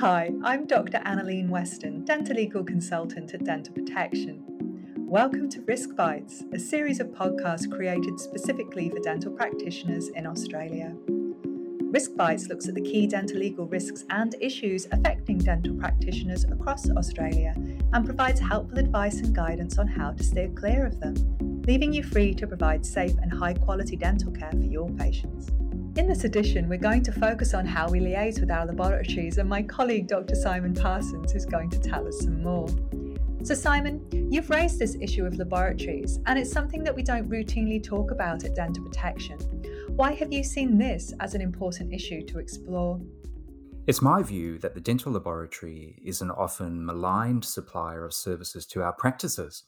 Hi, I'm Dr. Annalene Weston, dento-legal consultant at Dental Protection. Welcome to Risk Bites, a series of podcasts created specifically for dental practitioners in Australia. Risk Bites looks at the key dento-legal risks and issues affecting dental practitioners across Australia and provides helpful advice and guidance on how to steer clear of them, leaving you free to provide safe and high quality dental care for your patients. In this edition, we're going to focus on how we liaise with our laboratories, and my colleague Dr. Simon Parsons is going to tell us some more. So, Simon, you've raised this issue of laboratories, and it's something that we don't routinely talk about at Dental Protection. Why have you seen this as an important issue to explore? It's my view that the dental laboratory is an often maligned supplier of services to our practices.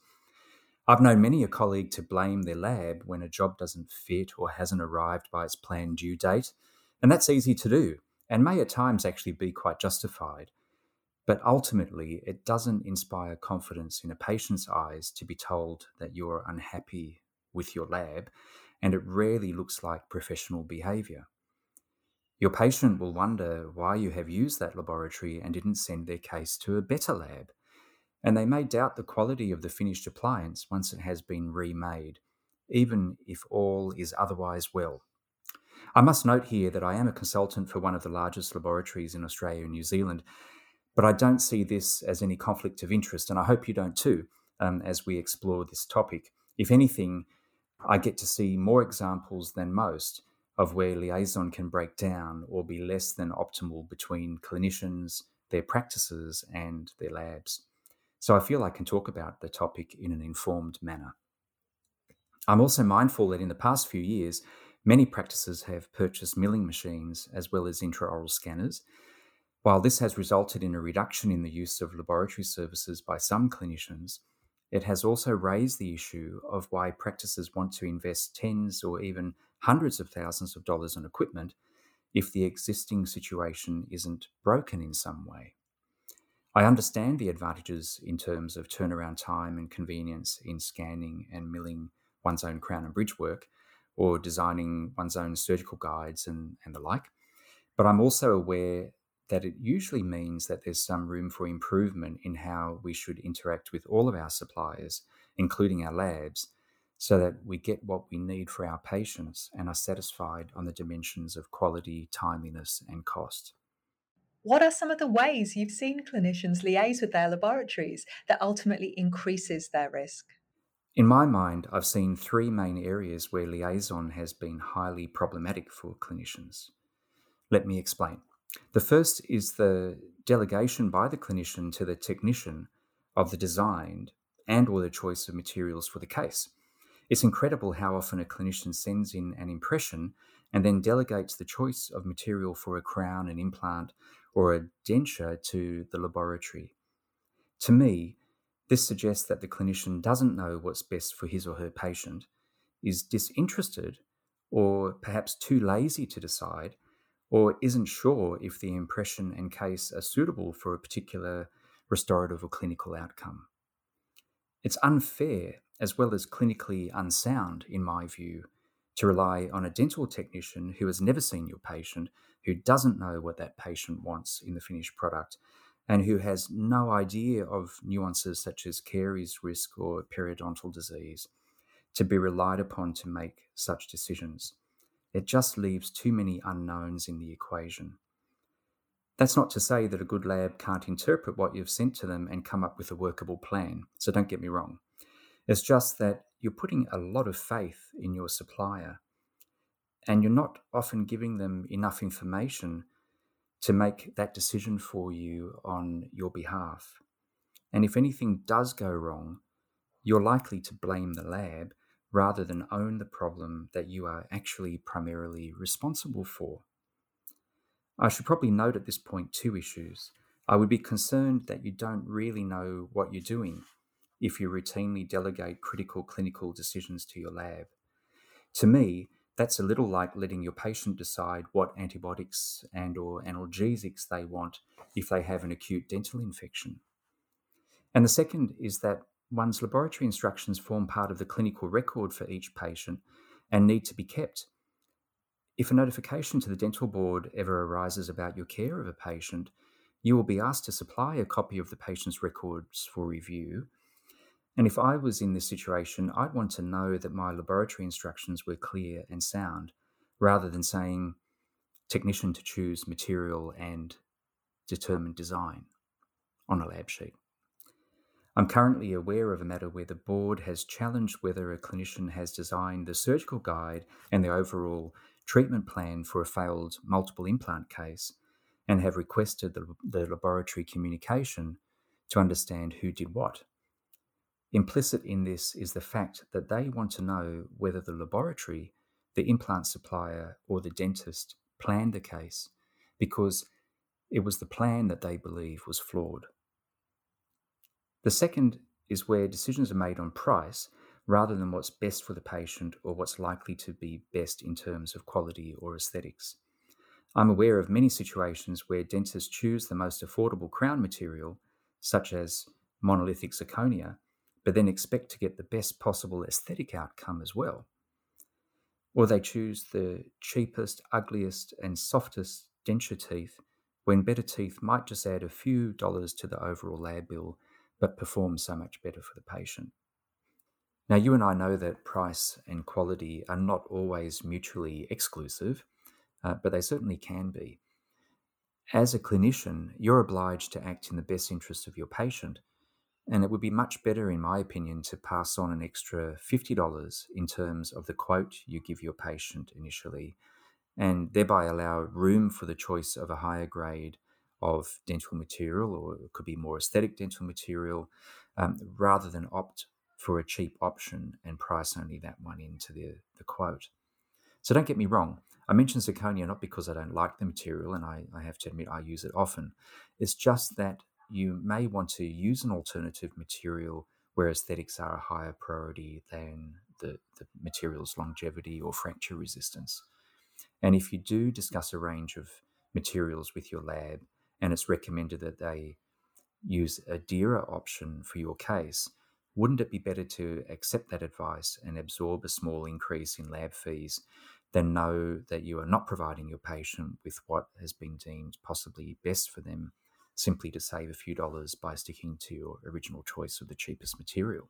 I've known many a colleague to blame their lab when a job doesn't fit or hasn't arrived by its planned due date, and that's easy to do and may at times actually be quite justified. But ultimately, it doesn't inspire confidence in a patient's eyes to be told that you're unhappy with your lab, and it rarely looks like professional behaviour. Your patient will wonder why you have used that laboratory and didn't send their case to a better lab and they may doubt the quality of the finished appliance once it has been remade, even if all is otherwise well. I must note here that I am a consultant for one of the largest laboratories in Australia and New Zealand, but I don't see this as any conflict of interest, and I hope you don't too, um, as we explore this topic. If anything, I get to see more examples than most of where liaison can break down or be less than optimal between clinicians, their practices, and their labs so I feel I can talk about the topic in an informed manner. I'm also mindful that in the past few years, many practices have purchased milling machines as well as intraoral scanners. While this has resulted in a reduction in the use of laboratory services by some clinicians, it has also raised the issue of why practices want to invest tens or even hundreds of thousands of dollars on equipment if the existing situation isn't broken in some way. I understand the advantages in terms of turnaround time and convenience in scanning and milling one's own crown and bridge work or designing one's own surgical guides and, and the like. But I'm also aware that it usually means that there's some room for improvement in how we should interact with all of our suppliers, including our labs, so that we get what we need for our patients and are satisfied on the dimensions of quality, timeliness, and cost. What are some of the ways you've seen clinicians liaise with their laboratories that ultimately increases their risk? In my mind, I've seen three main areas where liaison has been highly problematic for clinicians. Let me explain. The first is the delegation by the clinician to the technician of the design and or the choice of materials for the case. It's incredible how often a clinician sends in an impression and then delegates the choice of material for a crown, an implant, or a denture to the laboratory. To me, this suggests that the clinician doesn't know what's best for his or her patient, is disinterested, or perhaps too lazy to decide, or isn't sure if the impression and case are suitable for a particular restorative or clinical outcome. It's unfair as well as clinically unsound, in my view, to rely on a dental technician who has never seen your patient, who doesn't know what that patient wants in the finished product, and who has no idea of nuances such as caries risk or periodontal disease, to be relied upon to make such decisions. It just leaves too many unknowns in the equation. That's not to say that a good lab can't interpret what you've sent to them and come up with a workable plan, so don't get me wrong. It's just that you're putting a lot of faith in your supplier and you're not often giving them enough information to make that decision for you on your behalf. And if anything does go wrong, you're likely to blame the lab rather than own the problem that you are actually primarily responsible for. I should probably note at this point two issues. I would be concerned that you don't really know what you're doing if you routinely delegate critical clinical decisions to your lab. To me, that's a little like letting your patient decide what antibiotics and or analgesics they want if they have an acute dental infection. And the second is that one's laboratory instructions form part of the clinical record for each patient and need to be kept. If a notification to the dental board ever arises about your care of a patient, you will be asked to supply a copy of the patient's records for review. And if I was in this situation, I'd want to know that my laboratory instructions were clear and sound, rather than saying, technician to choose material and determine design on a lab sheet. I'm currently aware of a matter where the board has challenged whether a clinician has designed the surgical guide and the overall treatment plan for a failed multiple implant case and have requested the, the laboratory communication to understand who did what. Implicit in this is the fact that they want to know whether the laboratory, the implant supplier, or the dentist planned the case because it was the plan that they believe was flawed. The second is where decisions are made on price rather than what's best for the patient or what's likely to be best in terms of quality or aesthetics. I'm aware of many situations where dentists choose the most affordable crown material, such as monolithic zirconia, but then expect to get the best possible aesthetic outcome as well. Or they choose the cheapest, ugliest, and softest denture teeth when better teeth might just add a few dollars to the overall lab bill but perform so much better for the patient. Now, you and I know that price and quality are not always mutually exclusive, uh, but they certainly can be. As a clinician, you're obliged to act in the best interest of your patient, and it would be much better, in my opinion, to pass on an extra $50 in terms of the quote you give your patient initially, and thereby allow room for the choice of a higher grade of dental material, or it could be more aesthetic dental material, um, rather than opt for a cheap option and price only that one into the, the quote. So don't get me wrong. I mention zirconia not because I don't like the material, and I, I have to admit I use it often. It's just that you may want to use an alternative material where aesthetics are a higher priority than the, the material's longevity or fracture resistance. And if you do discuss a range of materials with your lab, and it's recommended that they use a dearer option for your case, wouldn't it be better to accept that advice and absorb a small increase in lab fees than know that you are not providing your patient with what has been deemed possibly best for them simply to save a few dollars by sticking to your original choice of the cheapest material?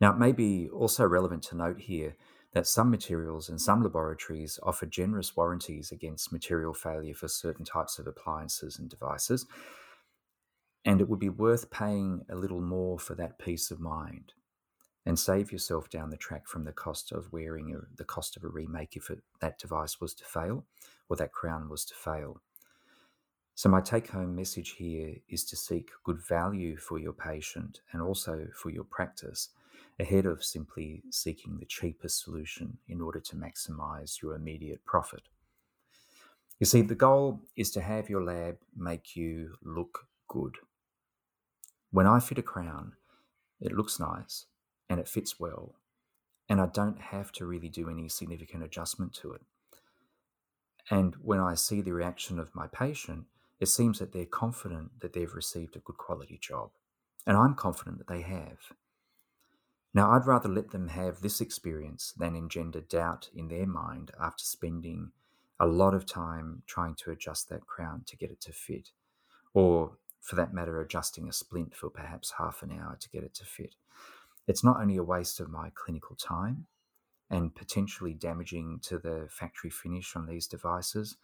Now, it may be also relevant to note here that some materials and some laboratories offer generous warranties against material failure for certain types of appliances and devices. And it would be worth paying a little more for that peace of mind and save yourself down the track from the cost of wearing the cost of a remake if it, that device was to fail or that crown was to fail. So, my take home message here is to seek good value for your patient and also for your practice ahead of simply seeking the cheapest solution in order to maximize your immediate profit. You see, the goal is to have your lab make you look good. When I fit a crown, it looks nice and it fits well, and I don't have to really do any significant adjustment to it. And when I see the reaction of my patient, it seems that they're confident that they've received a good quality job. And I'm confident that they have. Now, I'd rather let them have this experience than engender doubt in their mind after spending a lot of time trying to adjust that crown to get it to fit, or for that matter, adjusting a splint for perhaps half an hour to get it to fit. It's not only a waste of my clinical time and potentially damaging to the factory finish on these devices,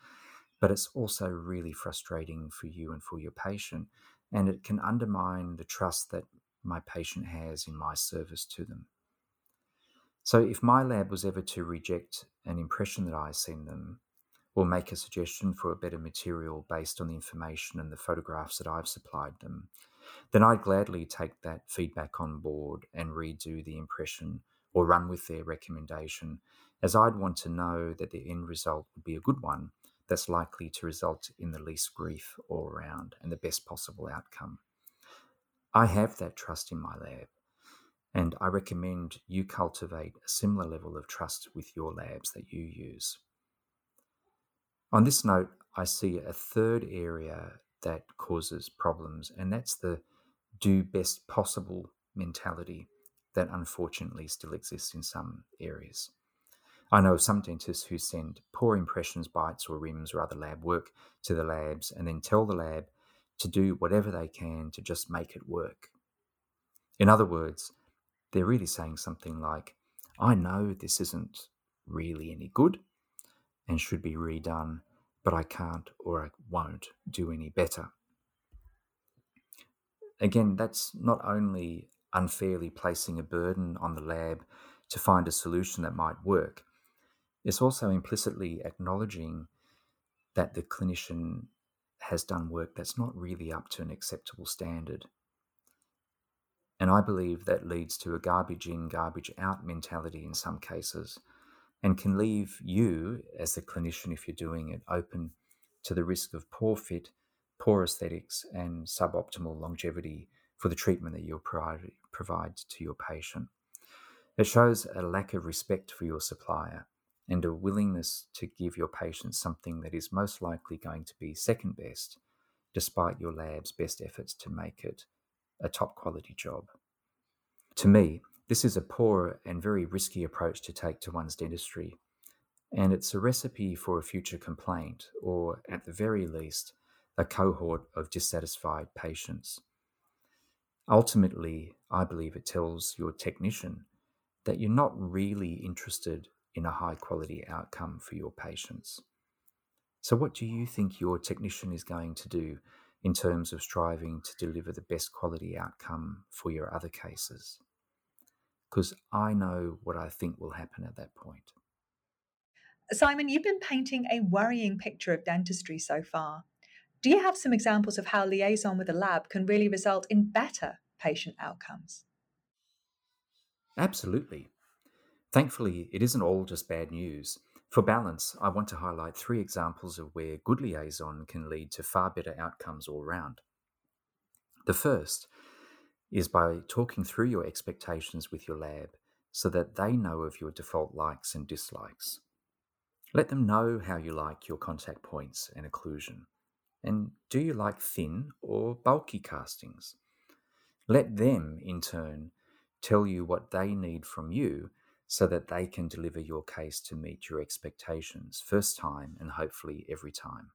but it's also really frustrating for you and for your patient, and it can undermine the trust that my patient has in my service to them. So, if my lab was ever to reject an impression that I send them, or make a suggestion for a better material based on the information and the photographs that I've supplied them, then I'd gladly take that feedback on board and redo the impression or run with their recommendation, as I'd want to know that the end result would be a good one that's likely to result in the least grief all around and the best possible outcome. I have that trust in my lab, and I recommend you cultivate a similar level of trust with your labs that you use. On this note, I see a third area that causes problems, and that's the do best possible mentality that unfortunately still exists in some areas. I know of some dentists who send poor impressions, bites, or rims or other lab work to the labs and then tell the lab to do whatever they can to just make it work. In other words, they're really saying something like, I know this isn't really any good and should be redone, but I can't or I won't do any better. Again, that's not only unfairly placing a burden on the lab to find a solution that might work, it's also implicitly acknowledging that the clinician has done work that's not really up to an acceptable standard. And I believe that leads to a garbage in, garbage out mentality in some cases and can leave you, as the clinician, if you're doing it, open to the risk of poor fit, poor aesthetics, and suboptimal longevity for the treatment that you'll provide, provide to your patient. It shows a lack of respect for your supplier and a willingness to give your patients something that is most likely going to be second best, despite your lab's best efforts to make it a top quality job. To me, this is a poor and very risky approach to take to one's dentistry, and it's a recipe for a future complaint, or at the very least, a cohort of dissatisfied patients. Ultimately, I believe it tells your technician that you're not really interested in a high quality outcome for your patients. So, what do you think your technician is going to do in terms of striving to deliver the best quality outcome for your other cases? Because I know what I think will happen at that point. Simon, you've been painting a worrying picture of dentistry so far. Do you have some examples of how liaison with a lab can really result in better patient outcomes? Absolutely. Thankfully, it isn't all just bad news. For balance, I want to highlight three examples of where good liaison can lead to far better outcomes all round. The first is by talking through your expectations with your lab so that they know of your default likes and dislikes. Let them know how you like your contact points and occlusion. And do you like thin or bulky castings? Let them, in turn, tell you what they need from you so that they can deliver your case to meet your expectations first time and hopefully every time.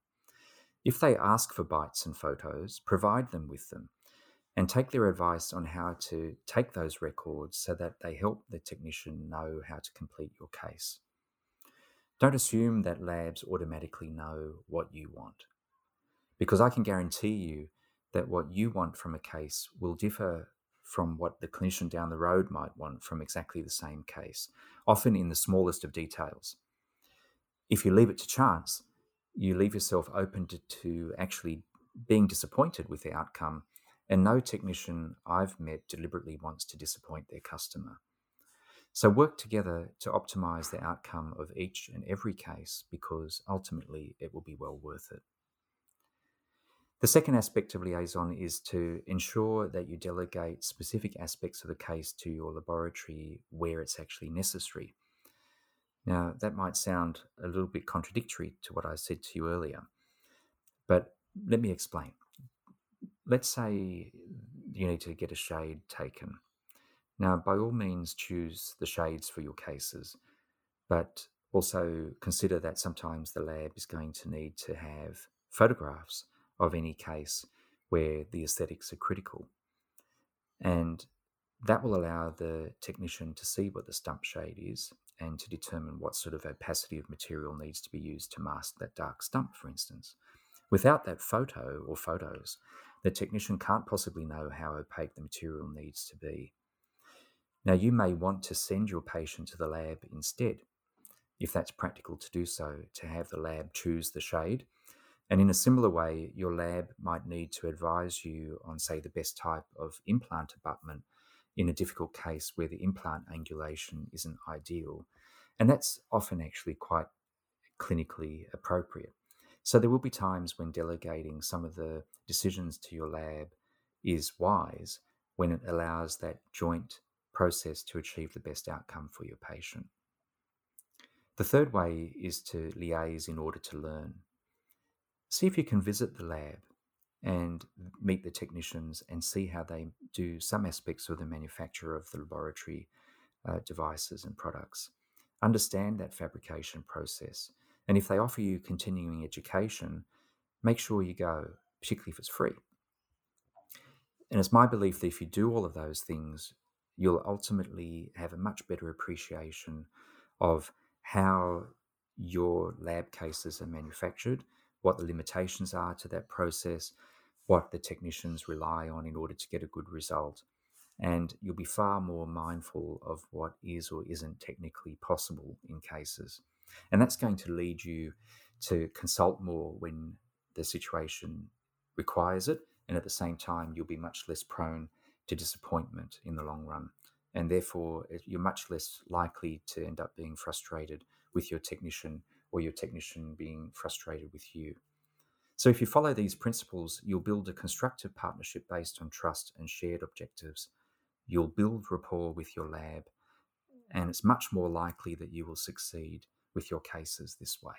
If they ask for bites and photos, provide them with them and take their advice on how to take those records so that they help the technician know how to complete your case. Don't assume that labs automatically know what you want, because I can guarantee you that what you want from a case will differ from what the clinician down the road might want from exactly the same case, often in the smallest of details. If you leave it to chance, you leave yourself open to, to actually being disappointed with the outcome, and no technician I've met deliberately wants to disappoint their customer. So work together to optimize the outcome of each and every case because ultimately it will be well worth it. The second aspect of liaison is to ensure that you delegate specific aspects of the case to your laboratory where it's actually necessary. Now, that might sound a little bit contradictory to what I said to you earlier, but let me explain. Let's say you need to get a shade taken. Now, by all means, choose the shades for your cases, but also consider that sometimes the lab is going to need to have photographs of any case where the aesthetics are critical. And that will allow the technician to see what the stump shade is and to determine what sort of opacity of material needs to be used to mask that dark stump, for instance. Without that photo or photos, the technician can't possibly know how opaque the material needs to be. Now, you may want to send your patient to the lab instead, if that's practical to do so, to have the lab choose the shade and in a similar way, your lab might need to advise you on, say, the best type of implant abutment in a difficult case where the implant angulation isn't ideal. And that's often actually quite clinically appropriate. So there will be times when delegating some of the decisions to your lab is wise when it allows that joint process to achieve the best outcome for your patient. The third way is to liaise in order to learn see if you can visit the lab and meet the technicians and see how they do some aspects of the manufacture of the laboratory uh, devices and products. understand that fabrication process. And if they offer you continuing education, make sure you go, particularly if it's free. And it's my belief that if you do all of those things, you'll ultimately have a much better appreciation of how your lab cases are manufactured, what the limitations are to that process, what the technicians rely on in order to get a good result. And you'll be far more mindful of what is or isn't technically possible in cases. And that's going to lead you to consult more when the situation requires it. And at the same time, you'll be much less prone to disappointment in the long run. And therefore, you're much less likely to end up being frustrated with your technician or your technician being frustrated with you. So, if you follow these principles, you'll build a constructive partnership based on trust and shared objectives. You'll build rapport with your lab, and it's much more likely that you will succeed with your cases this way.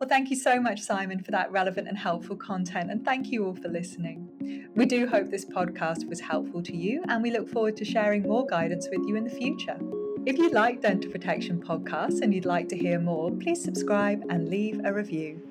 Well, thank you so much, Simon, for that relevant and helpful content, and thank you all for listening. We do hope this podcast was helpful to you, and we look forward to sharing more guidance with you in the future. If you like Dental Protection podcasts and you'd like to hear more, please subscribe and leave a review.